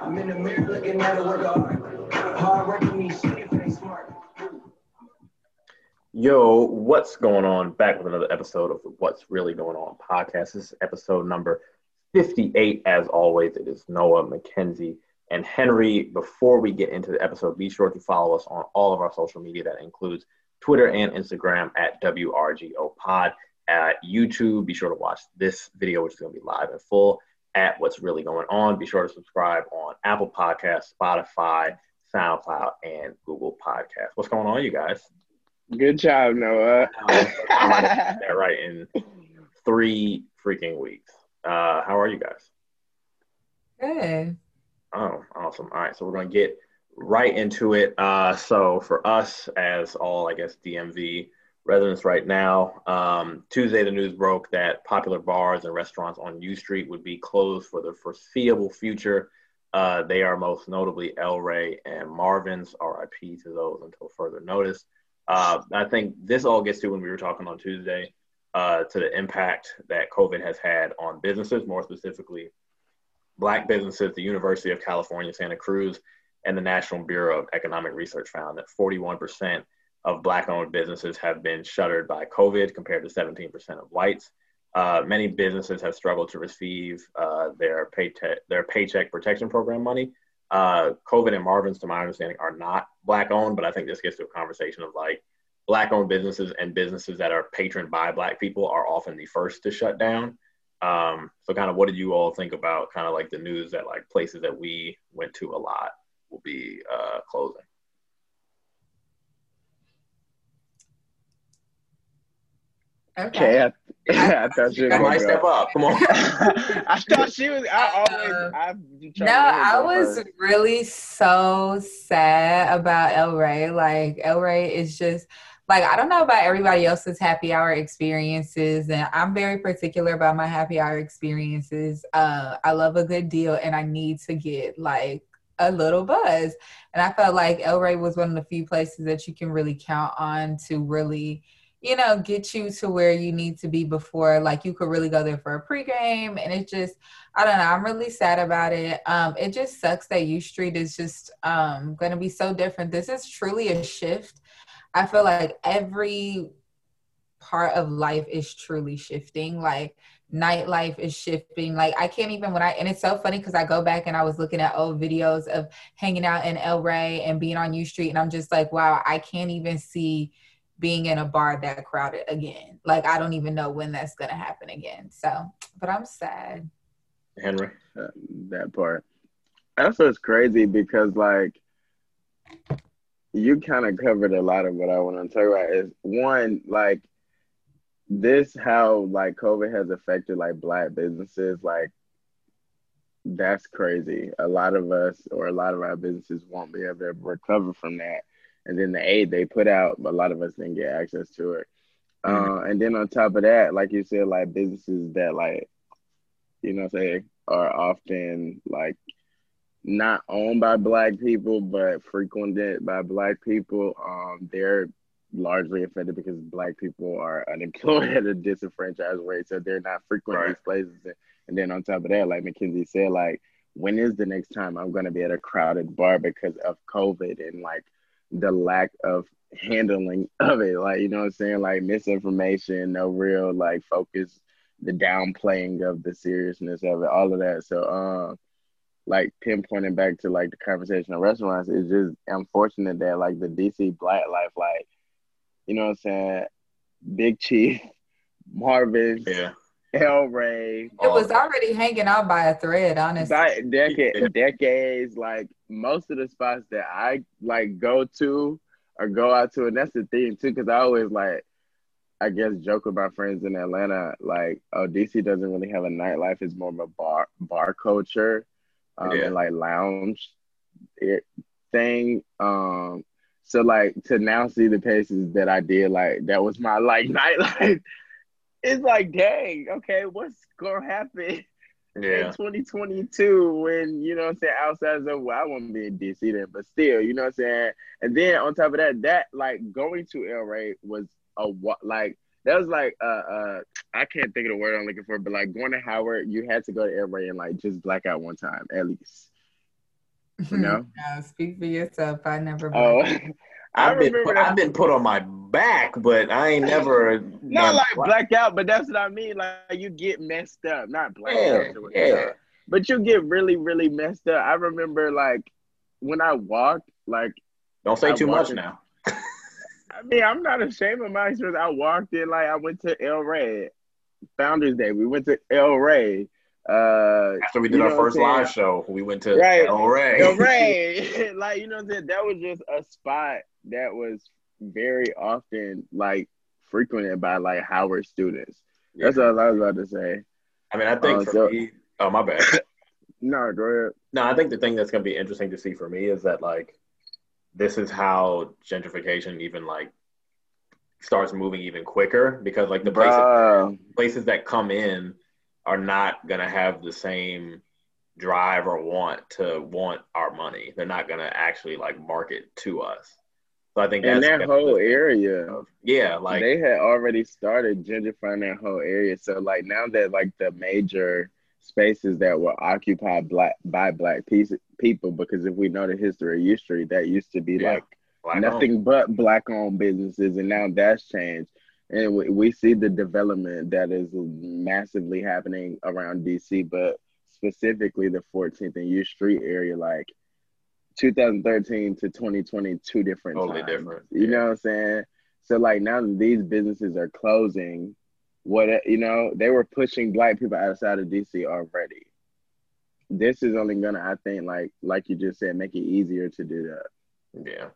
I'm in the mirror looking at a work. Hard working me shit if smart. Yo, what's going on? Back with another episode of What's Really Going On podcast. This is episode number 58. As always, it is Noah, McKenzie, and Henry. Before we get into the episode, be sure to follow us on all of our social media. That includes Twitter and Instagram at WRGO Pod. At YouTube, be sure to watch this video, which is going to be live and full at What's Really Going On. Be sure to subscribe on Apple Podcasts, Spotify, SoundCloud, and Google Podcasts. What's going on, you guys? Good job, Noah. that right in three freaking weeks. Uh, how are you guys? Good. Oh, awesome. All right, so we're going to get right into it. Uh, so for us, as all, I guess, DMV residents right now. Um, Tuesday, the news broke that popular bars and restaurants on U Street would be closed for the foreseeable future. Uh, they are most notably El Rey and Marvin's, RIP to those until further notice. Uh, I think this all gets to when we were talking on Tuesday uh, to the impact that COVID has had on businesses, more specifically, Black businesses. The University of California, Santa Cruz, and the National Bureau of Economic Research found that 41% of black owned businesses have been shuttered by COVID compared to 17% of whites. Uh, many businesses have struggled to receive uh, their, paycheck, their paycheck protection program money. Uh, COVID and Marvin's, to my understanding, are not black owned, but I think this gets to a conversation of like black owned businesses and businesses that are patroned by black people are often the first to shut down. Um, so, kind of, what did you all think about kind of like the news that like places that we went to a lot will be uh, closing? Okay. I, I thought you I step up. Come on. I thought she was. I always. I've no, I was her. really so sad about El Rey. Like El Rey is just like I don't know about everybody else's happy hour experiences, and I'm very particular about my happy hour experiences. Uh, I love a good deal, and I need to get like a little buzz. And I felt like El Rey was one of the few places that you can really count on to really you know, get you to where you need to be before. Like you could really go there for a pregame, and it just, I don't know. I'm really sad about it. Um, it just sucks that U Street is just um going to be so different. This is truly a shift. I feel like every part of life is truly shifting. Like nightlife is shifting. Like I can't even when I and it's so funny because I go back and I was looking at old videos of hanging out in El Rey and being on U Street, and I'm just like, wow, I can't even see being in a bar that crowded again. Like I don't even know when that's gonna happen again. So, but I'm sad. Henry, uh, that part. That's what's crazy because like you kind of covered a lot of what I want to talk about. Is one like this how like COVID has affected like black businesses like that's crazy. A lot of us or a lot of our businesses won't be able to recover from that and then the aid they put out, a lot of us didn't get access to it. Mm-hmm. Uh, and then on top of that, like you said, like businesses that like, you know, say are often like not owned by black people but frequented by black people. Um, they're largely affected because black people are unemployed at a disenfranchised rate, so they're not frequent right. these places. And then on top of that, like Mackenzie said, like when is the next time I'm going to be at a crowded bar because of COVID and like the lack of handling of it. Like, you know what I'm saying? Like misinformation, no real like focus, the downplaying of the seriousness of it, all of that. So um like pinpointing back to like the conversation of restaurants, it's just unfortunate that like the DC Black Life, like, you know what I'm saying, Big Chief, Marvin, yeah. El Rey. It was already hanging out by a thread, honestly. By decade, decades, like most of the spots that I like go to or go out to, and that's the thing too, because I always like, I guess, joke with my friends in Atlanta, like, oh, DC doesn't really have a nightlife; it's more of a bar bar culture, um, yeah. and like lounge thing. Um, so like to now see the places that I did, like that was my like nightlife it's like, dang, okay, what's gonna happen yeah. in 2022 when you know what I'm saying outside of well, I won't be in DC then, but still, you know what I'm saying. And then on top of that, that like going to El Rey was a what like that was like uh uh I can't think of the word I'm looking for, but like going to Howard, you had to go to El Rey and like just black out one time at least. You know? no, speak for yourself. I never. Oh, I I've been put. I've been put on my back, but I ain't never Not like black- black out, but that's what I mean. Like you get messed up, not black Yeah, out. yeah. But you get really, really messed up. I remember like when I walked, like Don't say I too much in- now. I mean, I'm not ashamed of my experience. I walked in like I went to El Rey, Founders Day. We went to El Rey. Uh, After we did our first live show, we went to Right. El Rey. El Rey, like you know, what I'm saying? that was just a spot that was very often like frequented by like Howard students. That's all I was about to say. I mean, I think Uh, for so- me, oh my bad. No, go ahead. No, I think the thing that's going to be interesting to see for me is that like this is how gentrification even like starts moving even quicker because like the places Bruh. places that come in are not going to have the same drive or want to want our money. They're not going to actually like market to us. So I think in that's that whole area. Yeah, like they had already started gentrifying that whole area. So like now that like the major spaces that were occupied black by black piece, people, because if we know the history of U Street, that used to be Yeah. like black nothing but black owned businesses, and now that's changed. And we, we see the development that is massively happening around DC, but specifically the 14th and U Street area, like 2013 to 2020, two different Totally times. different, You yeah. know what I'm saying? So like now that these businesses are closing, what you know, they were pushing black people outside of DC already. This is only gonna, I think, like like you just said, make it easier to do that. Yeah.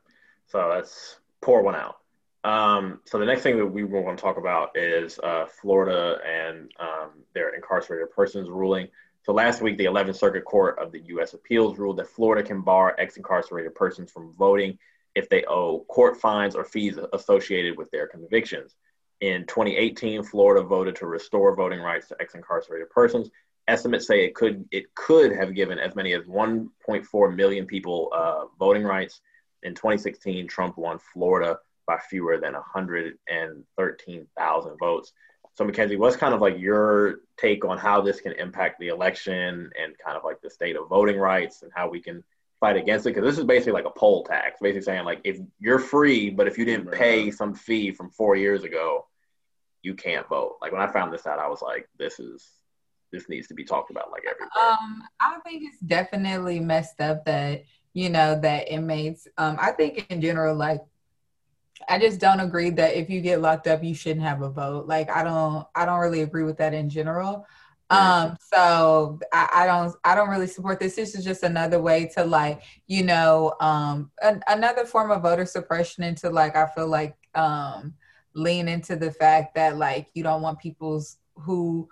So let's pour one out. Um, so the next thing that we want to talk about is uh, Florida and um, their incarcerated persons ruling. So last week, the 11th Circuit Court of the U.S. Appeals ruled that Florida can bar ex-incarcerated persons from voting if they owe court fines or fees associated with their convictions. In 2018, Florida voted to restore voting rights to ex-incarcerated persons. Estimates say it could it could have given as many as 1.4 million people uh, voting rights. In 2016, Trump won Florida by fewer than 113,000 votes. So, Mackenzie, what's kind of like your take on how this can impact the election and kind of like the state of voting rights and how we can fight against it? Because this is basically like a poll tax, basically saying like if you're free, but if you didn't pay some fee from four years ago, you can't vote. Like when I found this out, I was like, this is this needs to be talked about like everywhere. Um, I think it's definitely messed up that you know that inmates. Um, I think in general, like, I just don't agree that if you get locked up, you shouldn't have a vote. Like, I don't, I don't really agree with that in general. Um, so I, I don't, I don't really support this. This is just another way to like, you know, um, an, another form of voter suppression into like, I feel like, um, lean into the fact that like you don't want people's who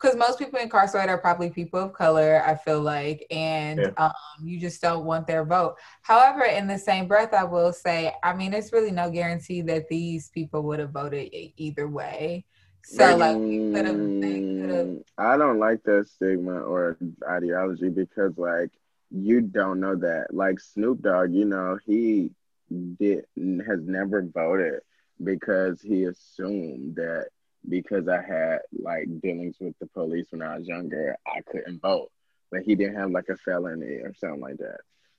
because most people incarcerated are probably people of color i feel like and Yeah. um, you just don't want their vote however in the same breath i will say i mean it's really no guarantee that these people would have voted either way so like we they could have Mm, I don't like that stigma or ideology because like you don't know that. Like Snoop Dogg, you know, he did has never voted because he assumed that because I had like dealings with the police when I was younger, I couldn't vote. But he didn't have like a felony or something like that.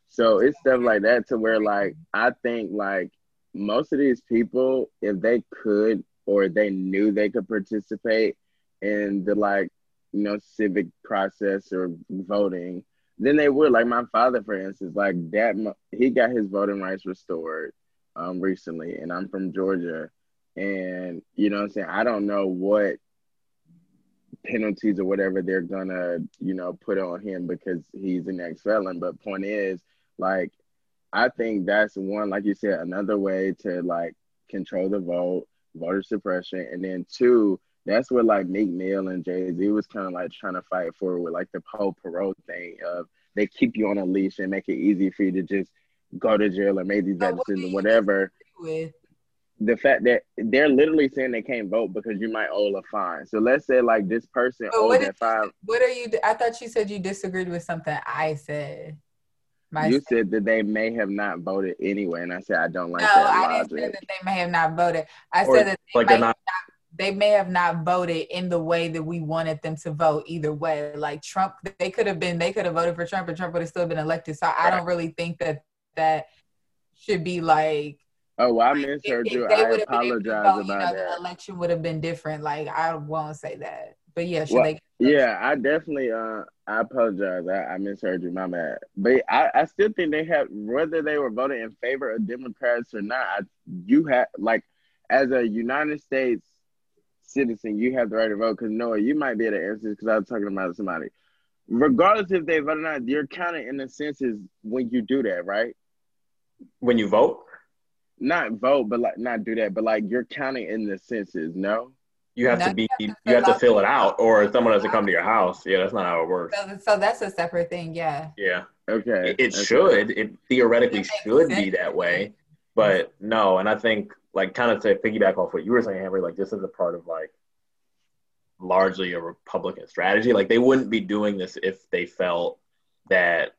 So it's stuff like that to where like I think like most of these people, if they could or they knew they could participate in the like you know civic process or voting then they would like my father for instance like that he got his voting rights restored um recently and i'm from georgia and you know what i'm saying? I don't know what penalties or whatever they're gonna you know put on him because he's an ex-felon. But point is like i think that's one like you said another way to like control the vote voter suppression. And then two that's what like Meek Mill and Jay Z was kind of like trying to fight for with like the whole parole thing of they keep you on a leash and make it easy for you to just go to jail or make these So bad what do decisions or whatever. with The fact that they're literally saying they can't vote because you might owe a fine. So let's say like this person But owes what that did five. what are you i thought you said you disagreed with something i said My You said that they may have not voted anyway, and I said I don't like no, that I didn't say that they may have not voted. I Or said that they like might not they may have not voted in the way that we wanted them to vote either way. Like Trump, they could have been, they could have voted for Trump and Trump would have still been elected. So I don't really think that that should be like. Oh, well, I misheard you. I apologize vote, about you know, that. The election would have been different. Like I won't say that, but yeah, should well, they? Yeah, I definitely. Uh, I apologize. I, I misheard you. My bad. But I, I still think they have whether they were voting in favor of Democrats or not. I, you have like as a United States citizen, you have the right to vote. Because Noah, you might be able to answer because I was talking about somebody. Regardless if they vote or not, you're counting in the census when you do that, right? When you vote? Not vote, but like not do that, but like you're counting in the census, no? You have to be you have to fill it out, or someone has to come to your house. Yeah, that's not how it works. So, so that's a separate thing. Yeah. Yeah. Okay. It, it okay. should. It theoretically it should sense. be that way, but no. And I think like kind of to piggyback off what you were saying, Amber, like this is a part of like largely a Republican strategy. Like they wouldn't be doing this if they felt that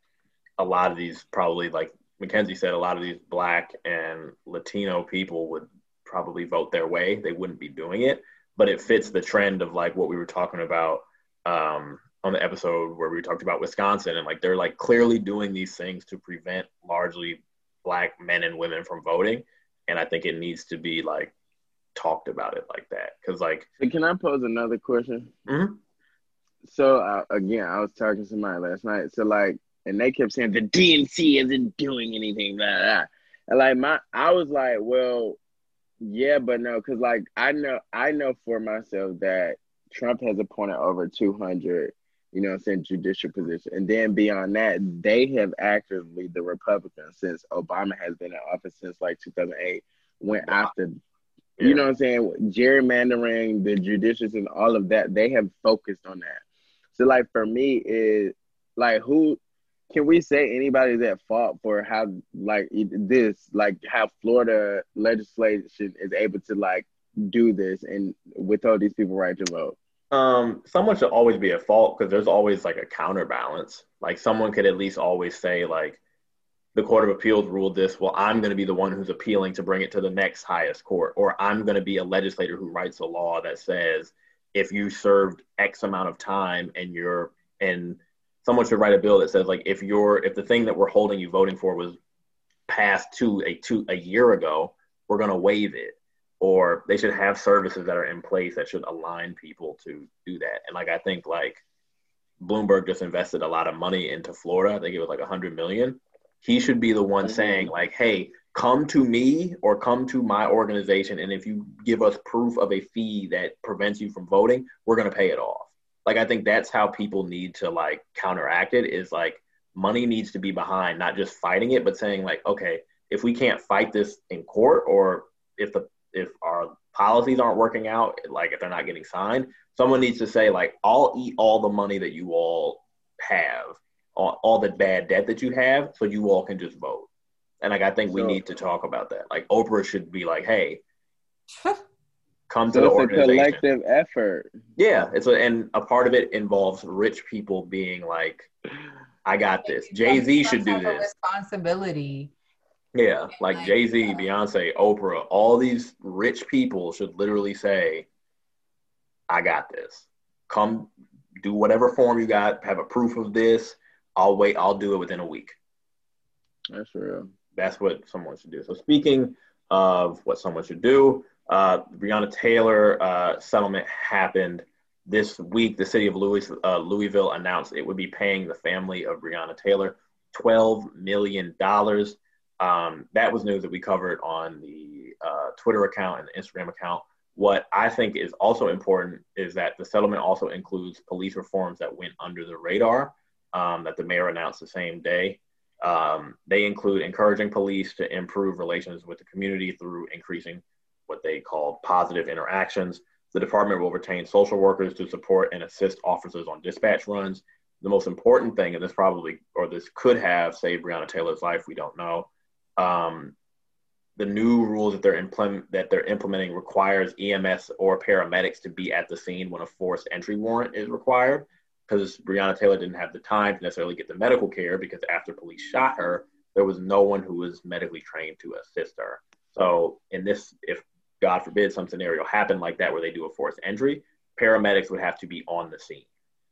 a lot of these probably like Mackenzie said, a lot of these black and Latino people would probably vote their way. They wouldn't be doing it, but it fits the trend of like what we were talking about um, on the episode where we talked about Wisconsin and like they're like clearly doing these things to prevent largely black men and women from voting. And I think it needs to be like talked about it like that because like can i pose another question mm-hmm. so uh, again i was talking to somebody last night so like and they kept saying the dnc isn't doing anything blah, blah. and like my i was like well yeah but no because like i know i know for myself that trump has appointed over 200 you know saying judicial position and then beyond that they have actively the republicans since obama has been in office since like 2008 went wow. after you know what I'm saying? Gerrymandering, the judicious, and all of that, they have focused on that. So, like for me, is like who can we say anybody's at fault for how like this, like how Florida legislation is able to like do this and withhold these people right to vote? Um, someone should always be at fault because there's always like a counterbalance. Like someone could at least always say like, the Court of Appeals ruled this, well, I'm going to be the one who's appealing to bring it to the next highest court, or I'm going to be a legislator who writes a law that says if you served X amount of time and you're and someone should write a bill that says like if you're if the thing that we're holding you voting for was passed to a two a year ago, we're going to waive it. Or they should have services that are in place that should align people to do that. And like I think like Bloomberg just invested a lot of money into Florida. I think it was like a hundred million he should be the one mm-hmm. saying like hey come to me or come to my organization and if you give us proof of a fee that prevents you from voting we're going to pay it off like i think that's how people need to like counteract it is like money needs to be behind not just fighting it but saying like okay if we can't fight this in court or if the if our policies aren't working out like if they're not getting signed someone needs to say like i'll eat all the money that you all have all, all the bad debt that you have so you all can just vote. And like I think we need to talk about that. Like Oprah should be like, hey, come so to the organization. a collective effort. Yeah, it's a, and a part of it involves rich people being like, I got this. Jay Z should do this. Responsibility. Yeah, like Jay Z, Beyonce, Oprah, all these rich people should literally say, I got this. Come do whatever form you got, have a proof of this, I'll wait. I'll do it within a week. That's real. That's what someone should do. So speaking of what someone should do, uh, Breonna Taylor uh, settlement happened this week. The city of Louis, uh, Louisville announced it would be paying the family of Breonna Taylor twelve million dollars. Um, that was news that we covered on the uh, Twitter account and the Instagram account. What I think is also important is that the settlement also includes police reforms that went under the radar um, that the mayor announced the same day. Um, they include encouraging police to improve relations with the community through increasing what they call positive interactions. The department will retain social workers to support and assist officers on dispatch runs. The most important thing, and this probably or this could have saved Breonna Taylor's life, we don't know. Um, the new rules that they're implement that they're implementing requires EMS or paramedics to be at the scene when a forced entry warrant is required because Breonna Taylor didn't have the time to necessarily get the medical care because after police shot her, there was no one who was medically trained to assist her. So in this, if God forbid, some scenario happened like that where they do a forced entry, paramedics would have to be on the scene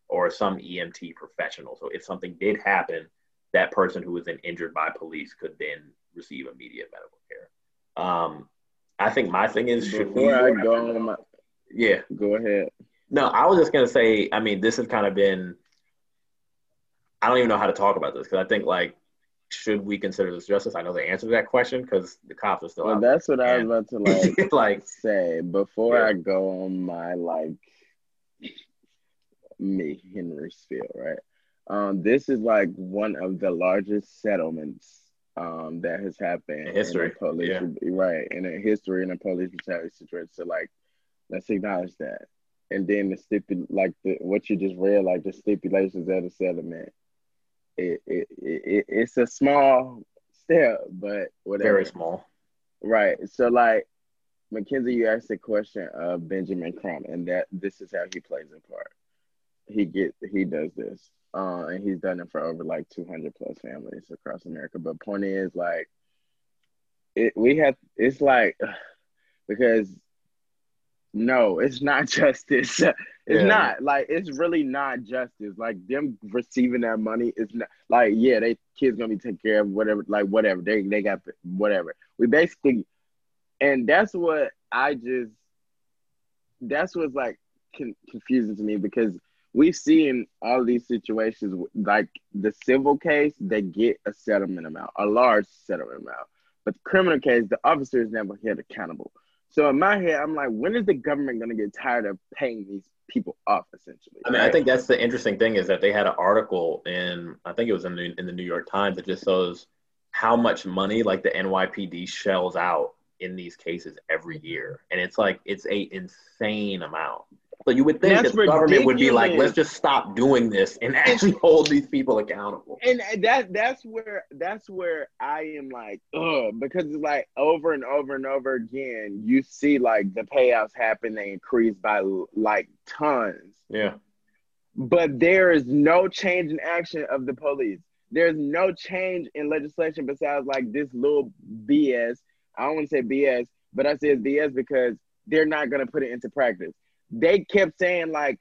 or some EMT professional. So if something did happen, that person who was then injured by police could then receive immediate medical care. Um, I think my thing is should before we, I go my, yeah, go ahead. No, I was just gonna say. I mean, this has kind of been. I don't even know how to talk about this because I think like, should we consider this justice? I know the answer to that question because the cops are still. Well, that's what I was about to like like say before yeah. I go on my like me Henry spiel, right? Um, this is like one of the largest settlements um, that has happened in history. In police, yeah. right? In a history in a police brutality situation. So like, let's acknowledge that. And then the stipul like the what you just read, like the stipulations of the settlement. It, it, it it's a small step, but whatever. Very small. Right. So like Mackenzie, you asked the question of Benjamin Crump, and that this is how he plays a part. He get he does this uh, and he's done it for over like 200 plus families across America. But point is, like, it we have it's like because no, it's not justice. it's yeah. not like it's really not justice. Like them receiving that money is not like yeah, they kids gonna be taken care of whatever, like whatever they they got whatever. We basically, and that's what I just that's what's like con- confusing to me because we've seen all these situations like the civil case they get a settlement amount a large settlement amount but the criminal case the officer is never held accountable so in my head i'm like when is the government going to get tired of paying these people off essentially i mean right? i think that's the interesting thing is that they had an article in i think it was in the, in the new york times that just shows how much money like the nypd shells out in these cases every year and it's like it's a insane amount so you would think that the government would be like, let's just stop doing this and actually hold these people accountable. And that that's where that's where I am like, ugh, because it's like over and over and over again, you see like the payouts happen, they increase by like tons. Yeah. But there is no change in action of the police. There's no change in legislation besides like this little BS. I don't want to say BS, but I say it's BS because they're not gonna put it into practice they kept saying like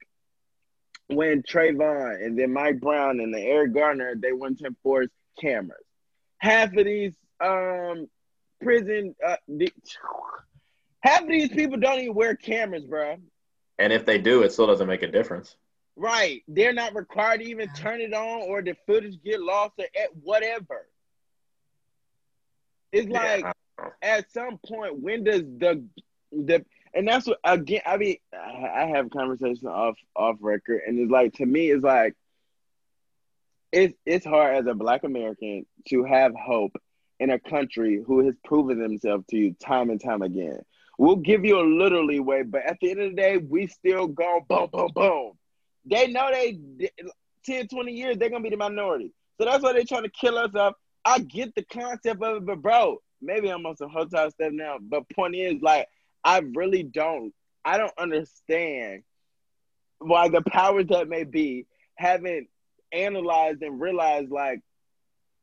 when Trayvon and then Mike Brown and the Eric Garner, they went to enforce cameras. Half of these um prison uh, the, half of these people don't even wear cameras, bro. And if they do, it still doesn't make a difference. Right. They're not required to even turn it on or the footage get lost or at whatever. It's like yeah. at some point, when does the the and that's what again. I mean, I have conversations off off record, and it's like to me, it's like it's it's hard as a Black American to have hope in a country who has proven themselves to you time and time again. We'll give you a little leeway, but at the end of the day, we still go boom, boom, boom. They know they 10, 20 years they're gonna be the minority, so that's why they're trying to kill us up. I get the concept of it, but bro, maybe I'm on some Hotep stuff now. But point is, like, I really don't. I don't understand why the powers that may be haven't analyzed and realized like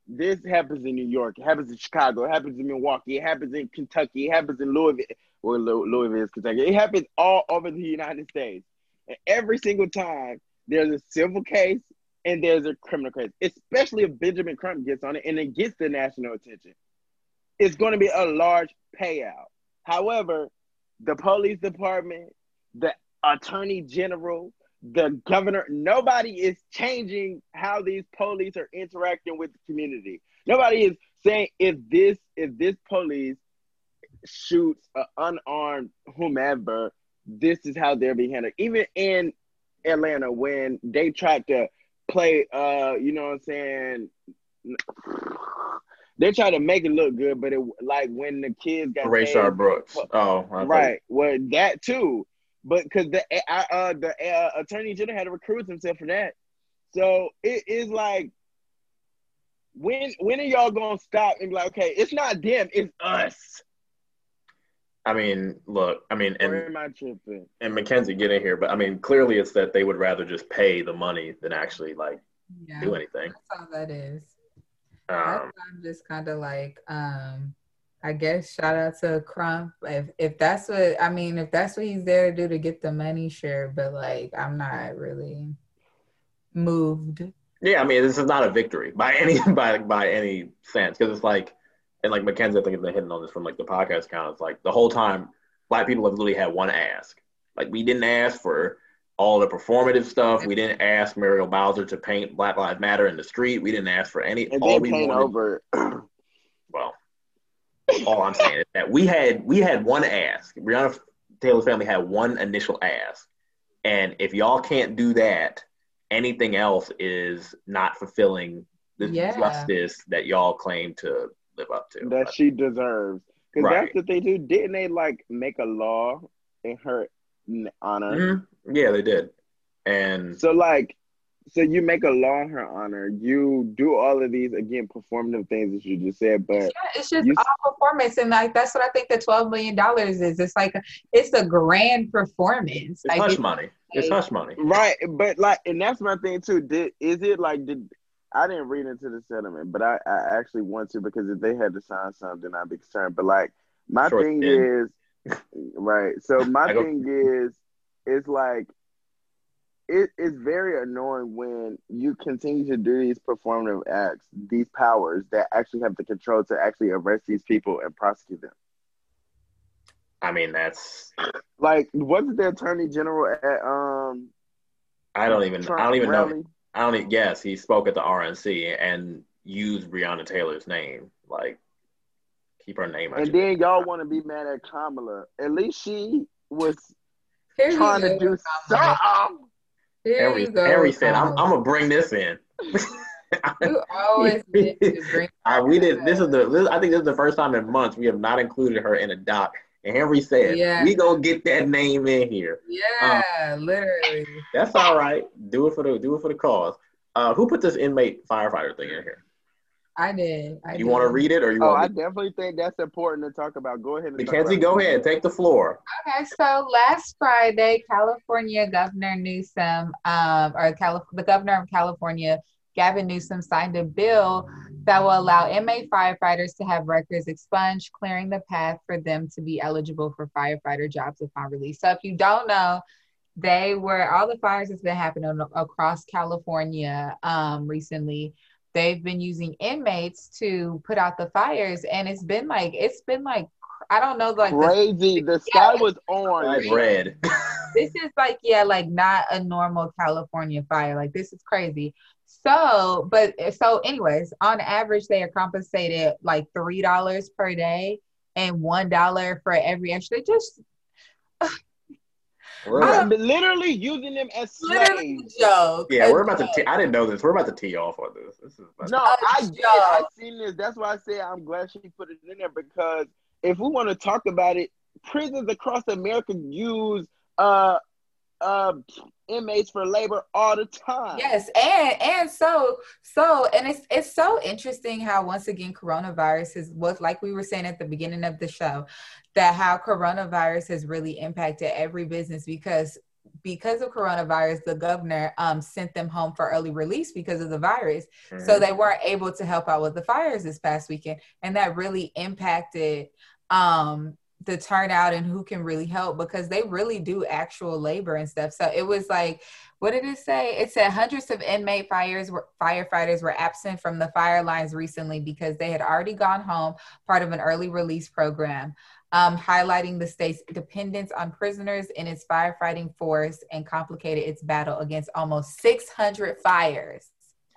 this happens in New York, it happens in Chicago, it happens in Milwaukee, it happens in Kentucky, it happens in Louisville. Well, Louisville is Kentucky. It happens all over the United States. And every single time there's a civil case and there's a criminal case, especially if Benjamin Crump gets on it and it gets the national attention. It's going to be a large payout. However, the police department, the attorney general, the governor, nobody is changing how these police are interacting with the community. Nobody is saying if this if this police shoots an unarmed whomever, this is how they're being handled. Even in Atlanta, when they tried to play, uh, you know what I'm saying, they try to make it look good, but it like when the kids got Rayshard Brooks. Oh, right. Well, that too, but because the uh, uh, the uh, attorney general had to recruit himself for that. So it is like when when are y'all gonna stop and be like, okay, it's not them, it's us. I mean, look, I mean, and and Mackenzie get in here, but I mean, clearly it's that they would rather just pay the money than actually like yeah, do anything. That's all that is. Um, I'm just kind of like, um, I guess shout out to Crump. If if that's what I mean, if that's what he's there to do to get the money, sure. But like, I'm not really moved. Yeah, I mean, this is not a victory by any by by any sense because it's like, and like Mackenzie, I think has been hitting on this from like the podcast count. It's like the whole time, black people have literally had one ask. Like we didn't ask for all the performative stuff. We didn't ask Muriel Bowser to paint Black Lives Matter in the street. We didn't ask for any. And all they we came wanted- over. well, all I'm saying is that we had we had one ask. Breonna Taylor's family had one initial ask, and if y'all can't do that, anything else is not fulfilling the Yeah. justice that y'all claim to live up to. that she deserves. Because Right. that's what they do. Didn't they like make a law in her n- honor? Mhm. Yeah, they did, and So like, so you make a law in her honor. You do all of these again performative things that you just said, but Yeah, it's just You- all performance, and like that's what I think the twelve million dollars is. It's like it's a grand performance. it's Like hush it's- money. It's hush money. right, but like, and that's my thing too. Did is it like did I didn't read into the settlement, but I, I actually want to because if they had to sign something, I'd be concerned. But like, my Sure thing did. is, right. So my thing is, is like, it is very annoying when you continue to do these performative acts, these powers that actually have the control to actually arrest these people and prosecute them. I mean, that's Like, wasn't the attorney general at um? I don't even Trump I don't even know. I don't even guess he spoke at the RNC and used Breonna Taylor's name. Like, keep her name. And then y'all want to be mad at Kamala. At least she was Here trying to do something. Here you go, Henry said, I'm, I'm gonna bring this in. You always bring we did. This is the. This, I think this is the first time in months we have not included her in a doc. And Henry said, Yeah. "We gonna get that name in here. Yeah, literally. That's all right. Do it for the. Do it for the cause." Uh, who put this inmate firefighter thing in here? I did. I You did. want to read it or you Oh, I want? definitely think that's important to talk about. Go ahead and Mackenzie, go it. ahead. Take the floor. Okay, so last Friday, California Governor Newsom, um, or Calif- the governor of California, Gavin Newsom, signed a bill that will allow inmate firefighters to have records expunged, clearing the path for them to be eligible for firefighter jobs upon release. So, if you don't know, they were all the fires that's been happening across California um, recently. They've been using inmates to put out the fires, and it's been like it's been like I don't know, like Crazy. The sky Yeah. was I orange. read. this is like yeah like not a normal california fire like this is crazy so but so anyways on average they are compensated like three dollars per day and one dollar for every extra just We're I about- literally using them as literally slaves. a joke yeah, A we're about to. joke. T- I didn't know this. We're about to tee off on this. This is. No, Oh, I did. joke. I seen this. That's why I say I'm glad she put it in there because if we want to talk about it, prisons across America use uh uh inmates for labor all the time. Yes, and and so so and it's it's so interesting how once again coronavirus is was like we were saying at the beginning of the show that how coronavirus has really impacted every business because because of coronavirus the governor um sent them home for early release because of the virus. So they weren't able to help out with the fires this past weekend and that really impacted um the turnout and who can really help because they really do actual labor and stuff. So it was like what did it say? It said hundreds of inmate fires were firefighters were absent from the fire lines recently because they had already gone home part of an early release program um, highlighting the state's dependence on prisoners in its firefighting force and complicated its battle against almost 600 fires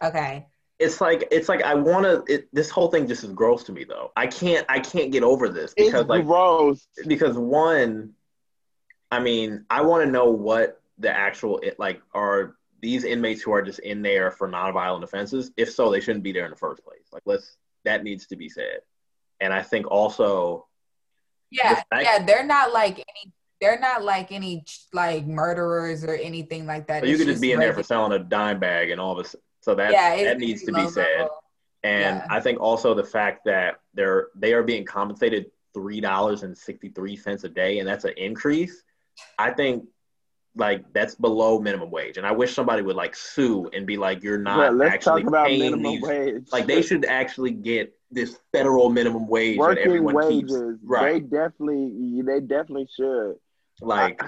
okay it's like it's like I want to. This whole thing just is gross to me though. I can't I can't get over this It's because like gross. because one, I mean I want to know what the actual it like are these inmates who are just in there for nonviolent offenses. If so, they shouldn't be there in the first place. Like let's that needs to be said. And I think also Yeah, The yeah, they're not like any. They're not like any like murderers or anything like that. you could just be in there for selling a dime bag and all this. So that yeah, that needs to be low said. level. And Yeah. I think also the fact that they're they are being compensated three dollars and sixty three cents a day, and that's an increase. I think like that's below minimum wage, and I wish somebody would like sue and be like, "You're But not let's actually talk about paying minimum these." wage. Like they should actually get this federal minimum wage that Working everyone wages, keeps. Right. they definitely, they definitely should. Like,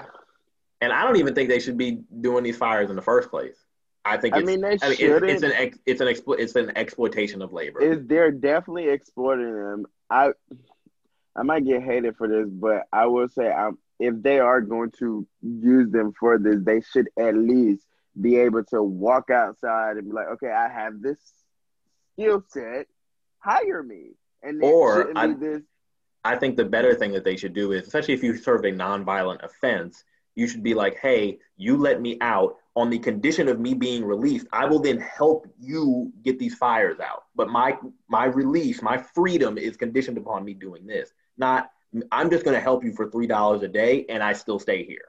and I don't even think they should be doing these fires in the first place. I think I it's, mean, they I mean, it's, shouldn't. it's an ex, it's an explo- it's an exploitation of labor. is they're definitely exploiting them. I I might get hated for this, but I will say um, if they are going to use them for this, they should at least be able to walk outside and be like, okay, I have this skill set, hire me. And Or I- this. I think the better thing that they should do is, especially if you serve a nonviolent offense, you should be like, hey, you let me out on the condition of me being released. I will then help you get these fires out. But my my release, my freedom is conditioned upon me doing this. Not I'm just going to help you for three dollars a day and I still stay here.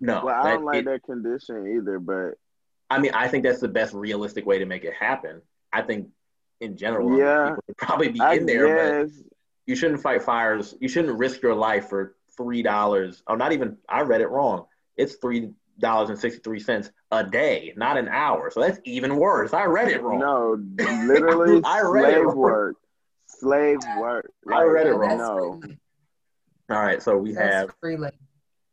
No, Well, I don't like it- that condition either, but I mean, I think that's the best realistic way to make it happen. I think in general, Yeah. would probably be I in there, but you shouldn't fight fires. You shouldn't risk your life for three dollars. Oh, not even. I read it wrong. It's three dollars and sixty three cents a day, not an hour. So that's even worse. I read it wrong. no, literally I read it slave wrong. work, slave work. I read it wrong. No. free- All right. So we that's have. free labor.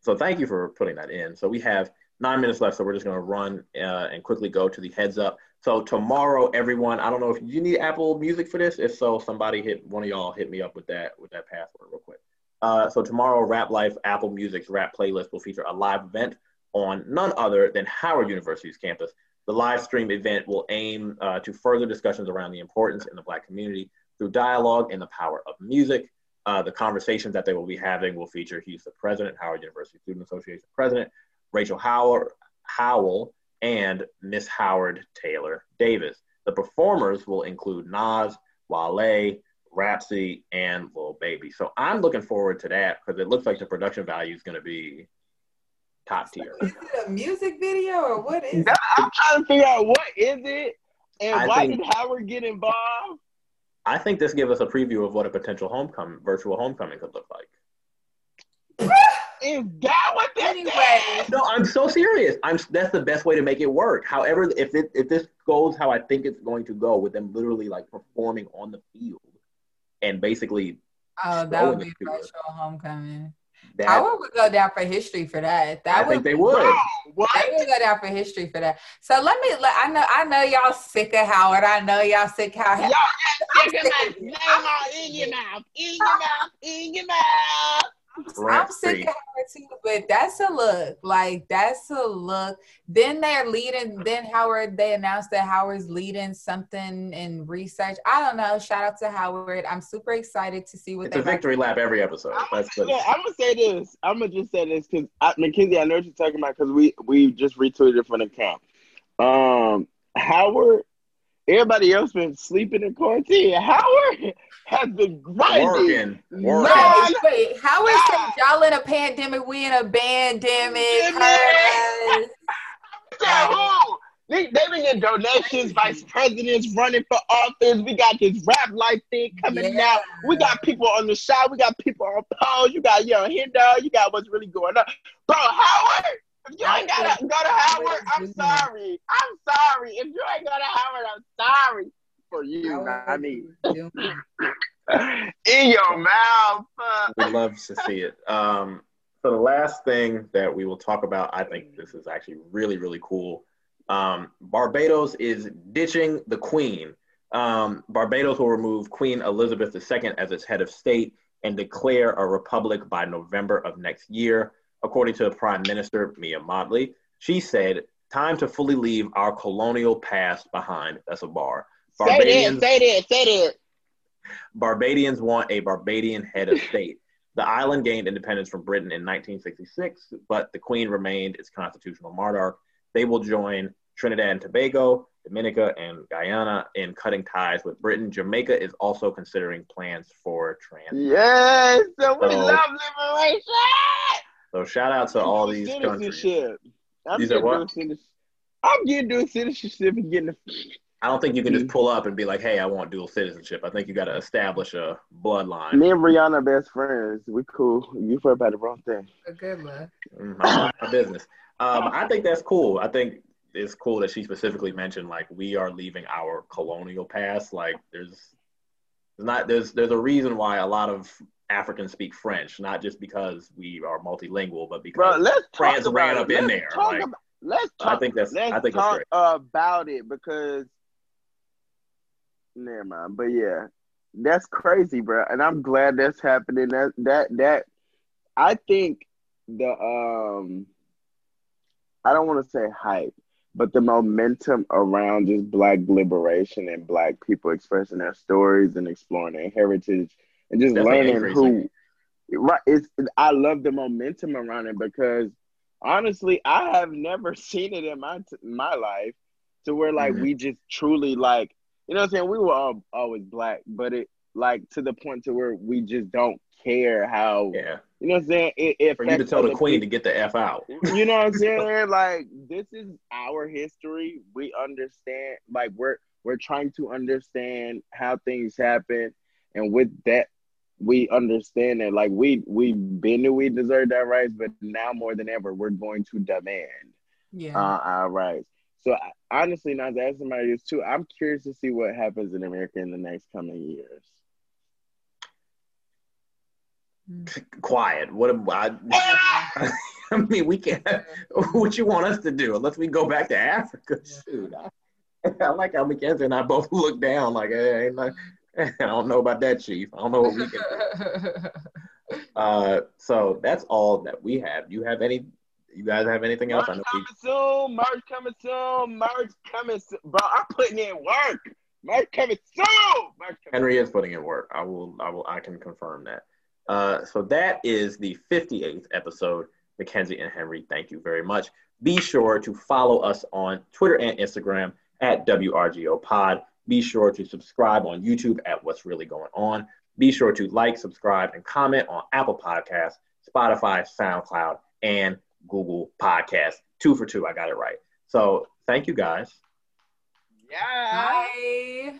So thank you for putting that in. So we have nine minutes left. So we're just going to run uh, and quickly go to the heads up. So tomorrow, everyone. I don't know if you need Apple Music for this. If so, somebody hit one of y'all hit me up with that with that password real quick. Uh, so tomorrow, Rap Life Apple Music's rap playlist will feature a live event on none other than Howard University's campus. The live stream event will aim uh, to further discussions around the importance in the Black community through dialogue and the power of music. Uh, the conversations that they will be having will feature he's the president, Howard University Student Association president, Rachel Howell, Howell and Miss Howard Taylor Davis. The performers will include Nas, Wale, Rhapsody, and Lil Baby. So I'm looking forward to that because it looks like the production value is going to be top tier. Is it a music video or what is it? That- I'm trying to figure out what is it and I why think- did Howard get involved? I think this gives us a preview of what a potential homecoming, virtual homecoming could look like. Is that what this Anyway. is? No, I'm so serious. I'm that's the best way to make it work. However, if it if this goes how I think it's going to go, with them literally like performing on the field and basically Oh, that would be it to virtual homecoming. that, Howard would go down for history for that. That I would think they would. Bro, what? They would go down for history for that. So let me. Let, I know. I know y'all sick of Howard. I know y'all sick how. Y'all just stick my name out in your mouth, in your mouth, in your mouth. I'm Rent sick of Howard too, but that's a look. Like that's a look. Then they're leading. Then Howard. They announced that Howard's leading something in research. I don't know. Shout out to Howard. I'm super excited to see what It's they a victory lap every episode. I'm gonna, yeah, I'm gonna say this. I'm gonna just say this because Mackenzie, I know what you're talking about because we we just retweeted it from the account. Um, Howard, everybody else been sleeping in quarantine. Howard has been grinding. working, No, working. Wait, wait. Howard said y'all in a pandemic. We in a pandemic. Pandemic. cuz. Tell who? They, they been getting donations, vice presidents running for office. We got this rap life thing coming Yeah. out. We got people on the shot. We got people on pause. You got Young Hindo. You got what's really going on. Bro, Howard, if you ain't gotta go to Howard, I'm sorry. I'm sorry. If you ain't go to Howard, I'm sorry for you, not me. In your mouth. We'd love to see it. Um, so the last thing that we will talk about, I think this is actually really, really cool. Um, Barbados is ditching the Queen. Um, Barbados will remove Queen Elizabeth II as its head of state and declare a republic by November of next year, according to Prime Minister Mia Mottley. She said, "Time to fully leave our colonial past behind." That's a bar. Say that, say that, say that. Barbadians want a Barbadian head of state. The island gained independence from Britain in 1966, but the Queen remained its constitutional monarch. They will join Trinidad and Tobago, Dominica, and Guyana in cutting ties with Britain. Jamaica is also considering plans for trans. Yes, so we So- love liberation. So shout out to all these countries. citizenship. I'm You said getting what? dual citizenship. I'm getting dual citizenship and getting. The, I don't think you can just pull up and be like, "Hey, I want dual citizenship." I think you got to establish a bloodline. me and Brianna are best friends. We cool. You for about the wrong thing. Good luck. Mm, I mind my business. Um, I think that's cool. I think it's cool that she specifically mentioned like we are leaving our colonial past. Like there's There's not there's there's a reason why a lot of Africans speak French, not just because we are multilingual, but because Bro, let's France ran up it. in Let's there, talk like- about- let's talk. I think that's I think that's great. about it because never mind. But yeah, that's crazy, bro. And I'm glad that's happening. That that that I think the um I don't want to say hype, but the momentum around just black liberation and black people expressing their stories and exploring their heritage and just Definitely learning who right it's I love the momentum around it because honestly I have never seen it in my my life to where like Mhm. we just truly like you know what I'm saying we were all always black but it like to the point to where we just don't care how Yeah. you know what I'm saying it, it For you to tell the queen to get the F out. You know what I'm saying? Like this is our history. We understand. Like we're we're trying to understand how things happen, and with that, we understand that like we we been knew we deserve our rights, but now more than ever, we're going to demand Yeah. uh, our rights. So I- honestly, not to ask somebody this too. I'm curious to see what happens in America in the next coming years. Quiet. What am I, I mean, we can't. What you want us to do? Unless we go back to Africa. Shoot, I, I like how Mackenzie and I both look down. Like, hey, ain't not, I don't know about that, Chief. I don't know what we can. do. Uh, so that's all that we have. Do you have any? You guys have anything else? I Merch know we, coming soon. Merch coming soon. Merch coming soon. Bro, I'm putting in work. Merch coming soon. Merch coming Henry is putting in work. I will. I will. I can confirm that. Uh, so that is the 58th episode. Mackenzie and Henry, thank you very much. Be sure to follow us on Twitter and Instagram at WRGO Pod. Be sure to subscribe on YouTube at What's Really Going On. Be sure to like, subscribe, and comment on Apple Podcasts, Spotify, SoundCloud, and Google Podcasts. Two for two, I got it right. So thank you guys. Yeah. Bye.